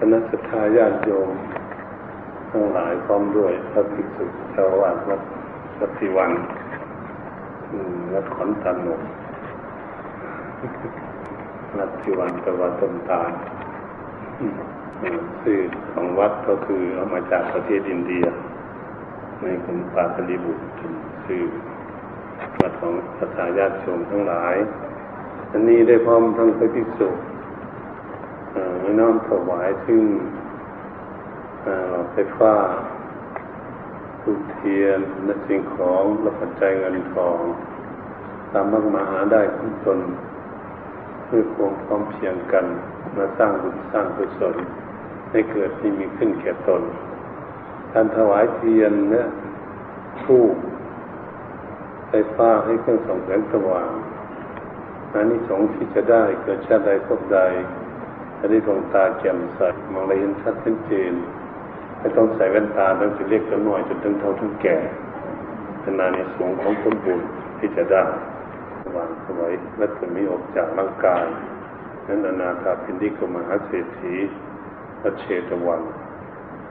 คณะสัตยาญาติโยมทั้งหลายพร้อมด้วยพระภิกษุเจ้าวาดวัดปฏิวันวัดขอนตันนวัดที่วันประวัติต้นตาลชื่อของวัดก็คือเอามาจากประเทศอินเดีย ในคุณปาตลีบุตรชื่อวัดของพระทายาติชมทั้งหลาย อันนี้ได้พร้อมทั้งพระภิกษุ น้อมถวายซึ่งไฟฟ้าทุกเทียนและสิ่งของและปัจจัยเงินทองตามมากมาหาได้ทุกตนเพื่อความพร้อมเพียงกันมาสร้างบุญสร้างกุศลให้เกิดที่มีขึ้นแก่ตนการถวายเทียนเนี่ยทูบไฟฟ้าให้เครื่องส่องแสงสว่างอันนี้สงที่จะได้เกิดชาติใดพบใด จะได้ดวงตาแจ่มใสมองอะไรเห็นชัดเจนไม่ต้องใส่แว่นตาต้องจะเล็กจนน้อยจนถึงเท่าถึงแก่ขนาดในสูงของผลบุญที่จะได้สว่างสวยและจะมีออกจากร่างกาย นั้นอนาถาพินดิกมหาเศรษฐีพระเชตวัน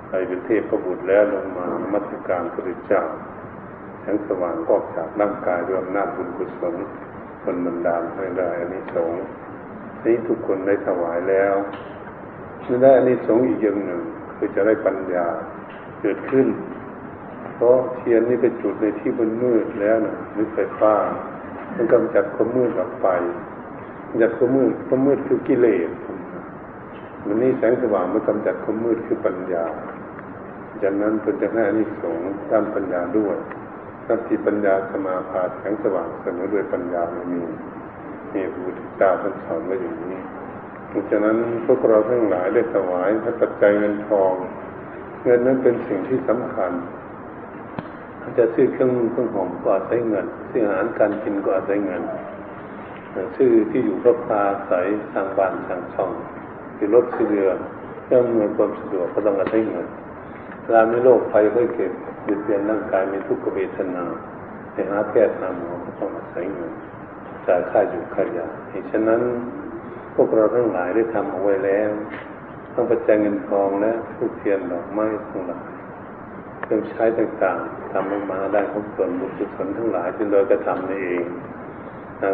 ไปเป็นเทพพระบุตรแล้วลงมามัสการพระเจ้าแสงสว่างก็จากร่างกายด้วยอำนาจบุญกุศลคนบันดาลให้ได้อันนี้สง นี้ทุกคนได้ถวายแล้วไม่ได้อันนี้สงอีกอย่างหนึ่งคือจะได้ปัญญาเกิดขึ้น เพราะเทียนนี่ไปจุดในที่มันมืดแล้วนะหรือไฟฟ้า มันกำจัดความมืดออกไปกำจัดความมืดความมืดคือกิเลสมันนี่แสงสว่างมันกำจัดความมืดคือปัญญาจากนั้นเป็นจะให้อานิสงส์ด้านปัญญาด้วยถ้าที่ปัญญาสมาพาแสงสว่างเสมอด้วยปัญญาไม่มี นี่พระพุทธเจ้าท่านสอนไว้อย่างนี้ดังนั้นพวกเราทั้งหลายได้ถวายพระปัจจัยเงินทอง เงินนั้นเป็นสิ่งที่สำคัญจะซื้อเครื่องเครื่องหอมก็อาศัยเงินซื้ออาหารการกินก็อาศัยเงินซื้อที่อยู่ก็พาใสทางบ้านทางช่องคือรถซื้อเรือเพื่อเงินความสะดวกก็ต้องอาศัยเงินเวลามีโรคภัยก็เกิดเปลี่ยนร่างกายมีทุกขเวทนาไปหาแพทย์หาหมอก็ต้องอาศัยเงิน จ่ายค่าอยู่ค่ายาฉะนั้นพวกเราทั้งหลายได้ทำเอาไว้แล้วต้องประจัยเงินทองและทุกเทียนดอกไม้ทั้งหลายเครื่องใช้ต่างๆทำออกมาได้ของส่วนบุญกุศลทั้งหลายที่เรากระทำนี่เอง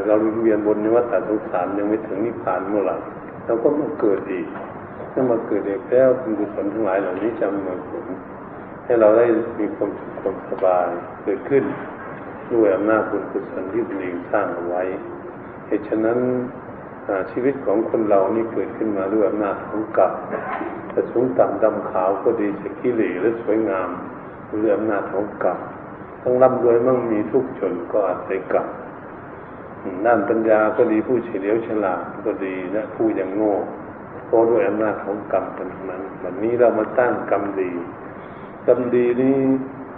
เราเวียนบนในวัฏสงสารยังไม่ถึงนิพพานเมื่อไหร่เราก็มาเกิดอีกถ้ามาเกิดอีกแล้วบุญกุศลทั้งหลายเหล่านี้จะมาผลให้เราได้มีความสุขความสบายเกิดขึ้น ด้วยอำนาจบุญกุศลที่ตนเองสร้างเอาไว้ เหตุฉะนั้นชีวิตของคนเรานี่เกิดขึ้นมาด้วยอำนาจของกรรมจะสูงต่ำดำขาวก็ดีจะขี้เหร่หรือสวยงามด้วยอำนาจของกรรมทั้งร่ำรวยมั่งมีทุกชนก็อาศัยกรรมด้านปัญญาก็ดีผู้เฉลียวฉลาดก็ดีนะผู้ยังโง่ก็ด้วยอำนาจของกรรมเป็นนั้นวันนี้เรามาตั้งกรรมดีกรรมดีนี้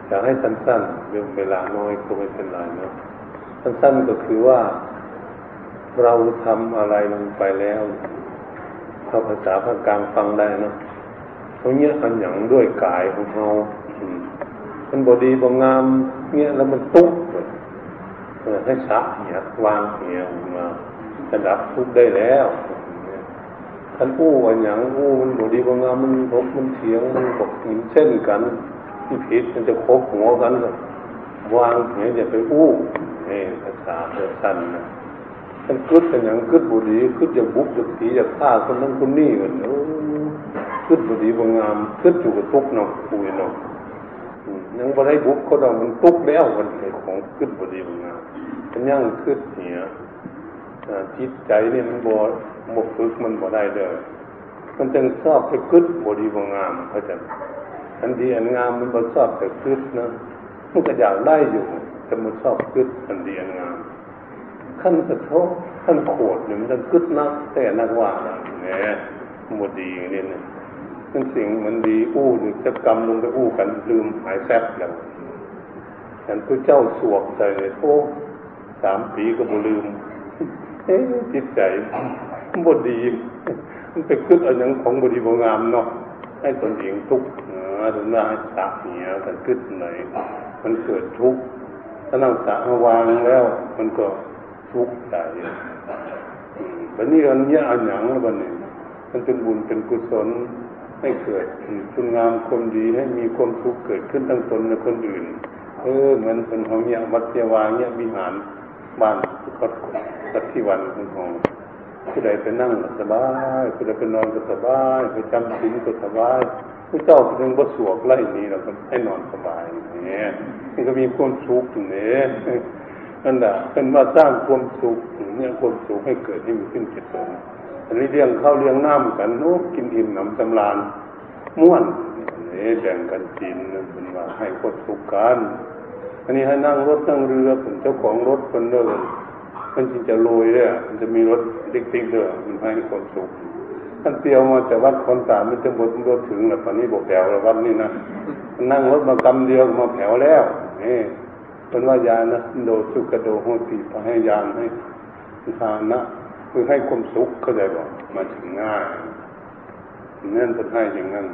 อยากให้สั้นๆเรื่องเวลาน้อยก็ไม่เป็นไรเนาะสั้นๆก็คือว่าเราทำอะไรลงไปแล้วเข้าภาษาภาคกลางฟังได้เนาะตรงเนี้ยอันอย่างด้วยกายของเรามันบอดีบงามเนี้ยแล้วมันตุ๊กให้สะเหียวางเหียมาจะดับทุกได้แล้วท่านอู้อันอย่างอู้มันบอดีบงามมันพบมันเถียงมันบอกหินเช่นกัน ผิดมันจะคบหัวกันวางเหียอย่าไปอู้นี่ภาษาเอสั้นนะท่านกึดเป็นอย่างกึดบุรีกึดจะบุกจะผีจะฆ่าคนนั้นคนนี้กันโอ้กึดบุรีบางงามกึดอยู่กับทุกเนาะคุยเนาะยังบ่ได้บุกเขาเรามันทุกแล้วมันเป็นของกึดบุรีบางงามมันยังกึดเหียจิตใจนี่มันบ่บ่ฝึกมันบ่ได้เลยมันจึงชอบไปกึดบุรีบางงามเขาจะ อันดีอันงามมันบ่ชอบแต่กึดนะมันก็อยากได้อยู่แต่มันชอบกึดอันดีอันงามขั้นกระทบขั้นโขดเนี่ยมันจะกึดนักแต่นักว่าเนี่ยหมดดีอย่างนี้เนี่ยนั่นสิ่งมันดีอู้หรือจะกำลงไปอู้กันลืมหายแซ่บแล้วฉันพระเจ้าสวกใจเลยโอ้สามปีก็บ่ลืม เอ๊จิตใจบดดี มันไปกึดเอาอย่างของบดีบงามเนาะให้ตนเองทุกข์ หรือว่าให้สะเหียกันกึดไหนมันเกิดทุกข์ถ้านั่งสะวางแล้ว มันก็ทุกข์ใจวันนี้อันนี้อันหยังแล้ววันนี้มันเป็นบุญเป็นกุศลให้เกิดคุณงามความดีให้มีความทุกข์เกิดขึ้นทั้งตนและคนอื่น เออเหมือนเป็นของเนี่ยวัดเจวาเนี่ยวิหารบ้านก็สักที่วันของของผู้ใดไปนั่งสบายผู้ใดไปนอนก็สบายไปจำศีลก็สบาย ผู้เจ้าเป็นบ่สวกไล่นี้เราก็ให้นอนสบายเนี่ยมันก็มีความสุขตรงนี้นั่นแหละเป็นว่าสร้างความสุขเนี่ยความสุขให้เกิดให้มีขึ้นเจิตตนอันนี้เรื่องข้าวเรื่องน้ำกันโน้กินอิ่มหนำสำราญม้วนนี่แบ่งกันกินเป็นว่าให้ความสุขกันอันนี้ให้นั่งรถนั่งเรือเป็นเจ้าของรถคนเดินมันจริงจะรวยเนี่ยมันจะมีรถติ๊กๆเด้อมันให้ความสุข ท่านเตียวมาแต่วัดคนตามมันจะหมดรถถึงแล้วตอนนี้บอกแถวแล้ววัดนี่นะนั่งรถมากำเดียวมาแถวแล้วนี่เป็นว่ายานะโดสุกโดโหติพให้ยานให้ทานะคือให้ความสุขเข้าใจบอกมาถึงง่ายนั่นเป็นให้อย่างนั้น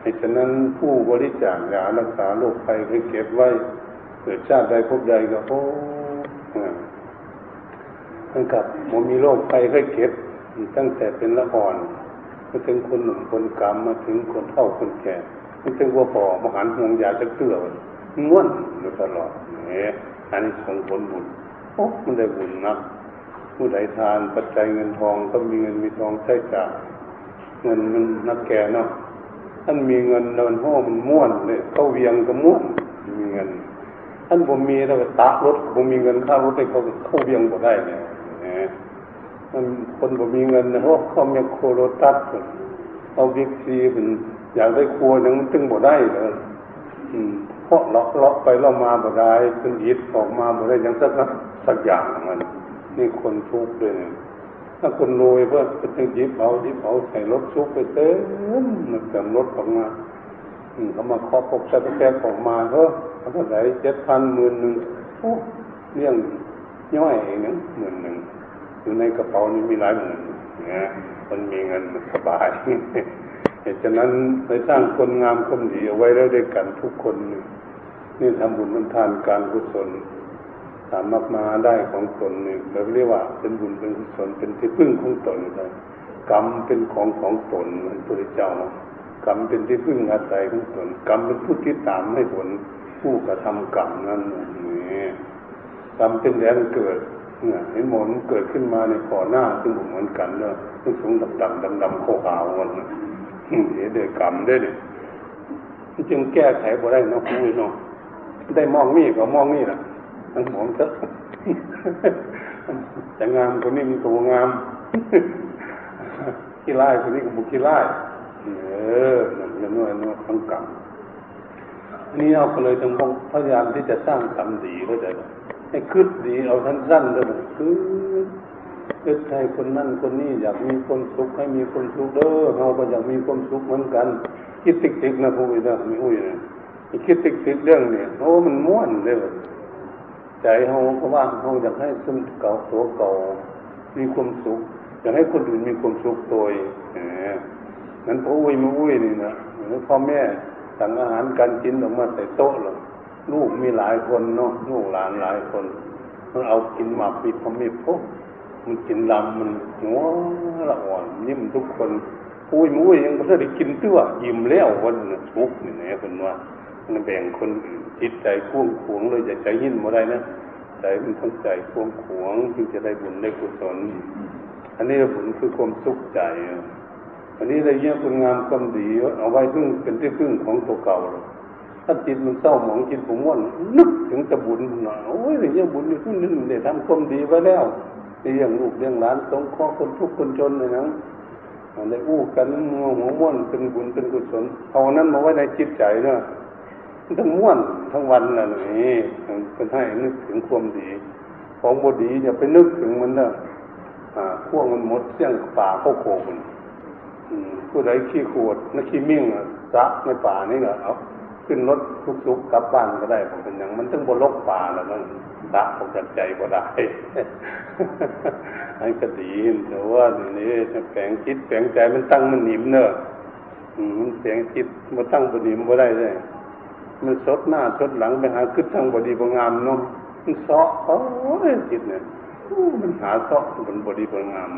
เหตุฉะนั้นผู้บริจาคยารักษาโรคภัยให้เก็บไว้เกิดชาติใดพบใดก็โอ้ตั้งกับผมมีโรคภัยให้เก็บ ตั้งแต่เป็นละอ่อนมาถึงคนหนุ่มคนกำมาถึงคนเฒ่าคนแก่มาถึงวัวปอมหันห่วงยาจะเกลือม้วนอยู่ตลอดเนี่ยอันนี้ส่งผลบุญโอ้มันได้บุญนะผู้ใดทานปัจจัยเงินทองก็มีเงินมีทองใช้จ่ายเงินมันนักแก่เนาะท่านมีเงินเดินห้อมันม้วนเนี่ยเขาเวียงก็ม้วนมีเงินท่านผมมีแล้วตารถผมมีเงินค่ารถให้เขาเขาเวียงบ่ได้เนี่ย มันคนบ่มีเงินนะเพราะเขามีโคโรตัสเอาบิ๊กซีเป็นอยากได้ครัวยังมันตึงบ่ได้เลยเพราะล็อกล็อกไปล็อกมาบ่ได้เป็นอิดออกมาบ่ได้ยังสักสักอย่างมัน นี่คนทุกข์เลยถ้าคนรวยเพื่อเป็นยิบเอายิบเอาใส่รถซุกไปเต็มมันเต็มรถออกมาเขามาเคาะปกสะแกออกมาเฮ้อเขาเท่าไหร่เจ็ดพันหมื่นหนึ่งโอ้เรื่องย่อยเองนะหมื่นหนึ่ง อยู่ในกระเป๋านี้มีหลายหมื่นนะมันมีเงินมันสบายเหตุฉะนั้นได้สร้างคนงามคนดีเอาไว้แล้วด้วยกันทุกคน นี่ทำบุญมันทานการกุศลสามารถมาได้ของตนนี่เราเรียกว่าเป็นบุญเป็นกุศลเป็นที่พึ่งของตนได้กรรมเป็นของของตนมันพระเจ้ากรรมเป็นที่พึ่งอาศัยของตนกรรมเป็นผู้ที่ตามให้ผลผู้กระทำกรรมนั้นนี่กรรมเป็นแรงเกิด เนี่ยเห็นหมนเกิดขึ้นมาในขอหน้าซึ่งเหมือนกันเนาะซึ่งสูงดำดำดำดำขาวมันเห็นเดือกรรมได้เลยจึงแก้ไขบ่ได้นะคุยเนาะได้มองนี่ก็มองนี่แหละทั้งหมดก็จะงามคนนี้มีตัวงามขี้ไล่คนนี้ก็บุกขี้ไล่เออนั่นเรื่องนู้นทั้งกรรมนี่เราก็เลยต้องพยายามที่จะสร้างกรรมดีก็จะ ให้คืดดีเอาสั้นๆเลยคือคืดให้คนนั่นคนนี้อยากมีคนสุขให้มีคนสุขเด้อเราก็อยากมีความสุขเหมือนกัน คิดติกๆนะพวกนี้นะม่อุ้ยนะคิดติกๆเรื่องเนี่ยโอ้มันม้วนเลยใจเขาก็ว่าเขาอยากให้ซึมเก่าตัวเก่ามีความสุขอยากให้คนอื่นมีความสุขตัวเออนั้นพ่ออุ้ยมาอุ้ยนี่นะพ่อแม่สั่งอาหารการกินออกมาใส่โต๊ะหรอ ลูกมีหลายคนเนาะลูกหลานหลายคน มันเอากินมาปิดพมีพวกมันกินลำมันหัวละอ่อนยิ้มทุกคนอุ้ยมุ้ยยังก็ได้กินตัวยิ้มแล้ววันทุกนี่นะคนว่ามันแบ่งคนอื่นจิตใจพ่วงขวงเลยจะใจยินมาได้นะใจมันต้องใจพ่วงขวงจึงจะได้บุญได้กุศลอันนี้ผลคือความสุขใจอันนี้เลยเยี่ยคุณงามความดีเอาไว้พึ่งเป็นที่พึ่งของตัวเก่า ถ้าจิตมันเศร้าหมองจิตผมว่นนึกถึงจะบุญหน่อยโอ้ยเรื่องบุญนี่คุณนึกได้ทำความดีไว้แล้วเรื่องลูกเรื่องหลานสงเคราะห์คนทุกคนจนเลยนะได้อู้กันหัวหัวม้วนเป็นบุญเป็นกุศลเอานั้นมาไว้ในจิตใจเนาะทั้งม้วนทั้งวันน่ะนี่เป็นให้นึกถึงความดี ของบดีอย่าไปนึกถึงมันเนาะพวกมันหมดเสี้ยงป่าเข้าโขกผู้ใดขี้ขวดนักขี้มิ่งซัะในป่านี่เนาะเอา ขึ้นรถทุกๆกลับบ้านก็ได้ผมเป็นอย่างมันต้องบนลกป่าแล้วมันละผมจัดใจก็ได้ให้ก็ดีแต่ว่าทีนี้แฝงคิดแฝงใจมันตั้งมันหนิมเนอะมันแฝงคิดมันตั้งบนหนิมก็ได้เลยมันสดหน้าสดหลังไปหาขึ้นทั้งบดีบงามเนาะมันเสาะโอ้ยจิตเนี่ยมันหาเสาะบนบดีบงาม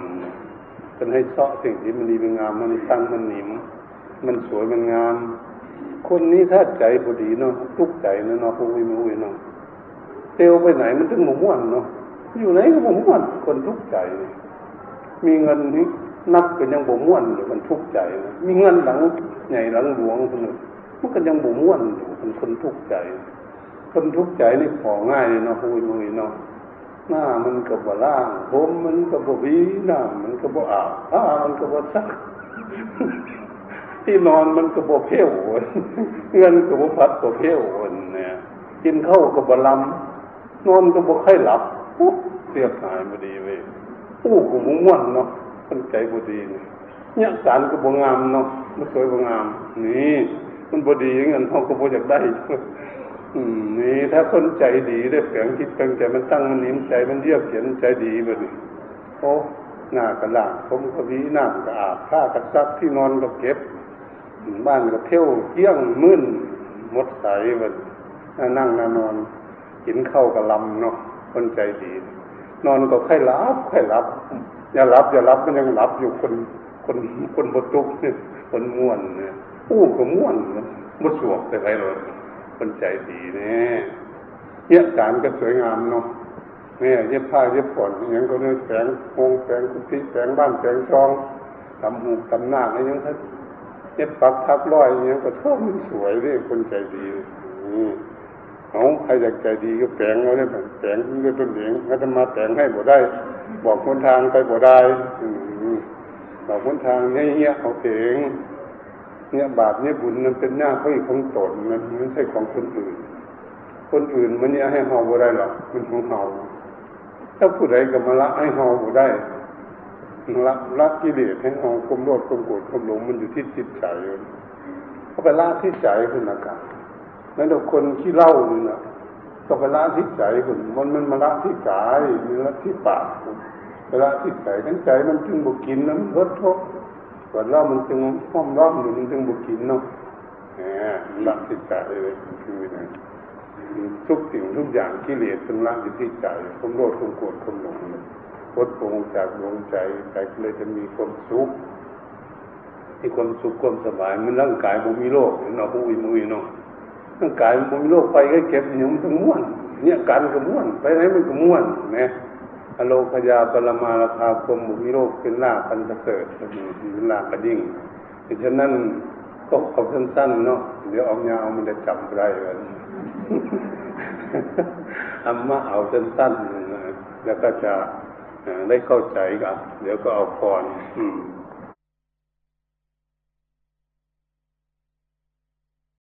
มันให้เสาะสิ่งที่มันดีเป็นงาม มันตั้งมันหนิม มันสวยมันงาม คนนี้ถ้าใจบดีเนาะทุกใจนะเนาะผู้วิมุยเนาะเตียวไปไหนมันถึงหมุ่วนเนาะอยู่ไหนก็หมุ่วนคนทุกใจมีเงินนี้นับเป็นยังบ่ม่วนอยู่มันทุกข์ใจนะมีเงินหลังใหญ่หลังหลวงคนนึงมันก็ยังบ่ม่วนอยู่เป็นคนทุกข์ใจคนทุกข์ใจนี่พอง่ายเลยเนาะพูดมือเนาะหน้ามันก็บ่ล่างผมมันก็บ่วีหน้ามันก็บ่อาบผ้ามันก็บ่ซัก ที่นอนมันก็บ่เพี้ยวเงินก็บ่พัดบ่เพี้ยวเนี่ยกินข้าวก็บลำนอนก็บ่ค่อยหลับเสียหายบ่ดีเว้ยอู้กูม่วนเนาะคนใจบดีเนี่ยสารก็บงามเนาะมันสวยบงาม นี่ มันบดีอย่างนั้นเขาก็บอยากได้นี่ถ้าคนใจดีได้แฝงคิดกันใจมันตั้งมันนิ่มใจมันเรียบเขียนใจดีแบบนี้โอ้หน้ากระลางผมก็วีหน้ากระอาบผ้ากระซักที่นอนก็เก็บ บ้านก็เที่ยวเที่ยงมื่นมดใสแบบนั่งนอนกินข้าวกับลำเนาะคนใจดี นอนก็ค่อยรับค่อยรับอย่ารับอย่ารับมันยังรับอยู่คนคนคนบตุกเนี่ยคนม่วนเนี่ยอู้ก็ม่วนมุสวกแต่ไรเลยคนใจดีเนี่ยเนี่ยการก็สวยงามเนาะเนี่ยเย็บผ้าเย็บผ่อนอย่างก็เนี่ยแสงโงแสงกุฏิแสงบ้านแสงช่องทำหูทำหน้าอะไรอย่างนั้น เย็บปักทับร้อยอย่างก็ชอบมันสวยเลยคนใจดีนี่เอาใครอยากใจดีก็แปลงเอาเนี่ยแปลงก็ต้นเหลียงก็จะมาแปลงให้บ่ได้ บอกคนทางไปบ่ได้บอกคนทางเนี่ยเงี้ยเอาเองเนี่ยบาปเนี่ยบุญมันเป็นหน้าเขาอีกของตนมันไม่ใช่ของคนอื่น คนอื่นมันเนี่ยให้เฮาบ่ได้หรอกมันของเฮาถ้าผู้ใดก็มาละให้เฮาบ่ได้ ละละกิเลสให้เฮาความโลภความโกรธความหลงมันอยู่ที่จิตใจเขาไปละที่ใจคุณนะครับแล้วคนที่เล่านี่นะก็ไปละที่ใจคุณมันมันมาละที่กายมันละที่ปากเวลาที่ใจนั้นใจมันจึงบุกินนั้นลดทุกส่วนเรามันจึงห้อมร้อมอยู่มันจึงบุกินเนาะแหมละที่ใจเลยคือไงทุกสิ่งทุกอย่างกิเลสเป็นละอยู่ที่ใจความโลภความโกรธความหลงล ดปงจากดวงใจใจเลยจะมีความสุขมีความสุขความสบายมันร่างกายมันมีโรคเนาะผู้วิมุยเนาะร่างกายมันมีโรคไปก็เก็บเนี่ยมันต้องม้วน เนี่ยการก็ม้วนไปไหนมันก็ม้วนนะอโลคยาปรมาราภาคมบุมิโรคเป็นลาพันธเกิดเป็นลากระดิ่งดังฉะนั้นก็เอาสั้นๆเนาะเดี๋ยวเอายาวมันจะจำไรกันอัมมาเอาสั้นๆแล้วก็จะ ได้เข้าใจกันเดี๋ยวก็เอาพรอืม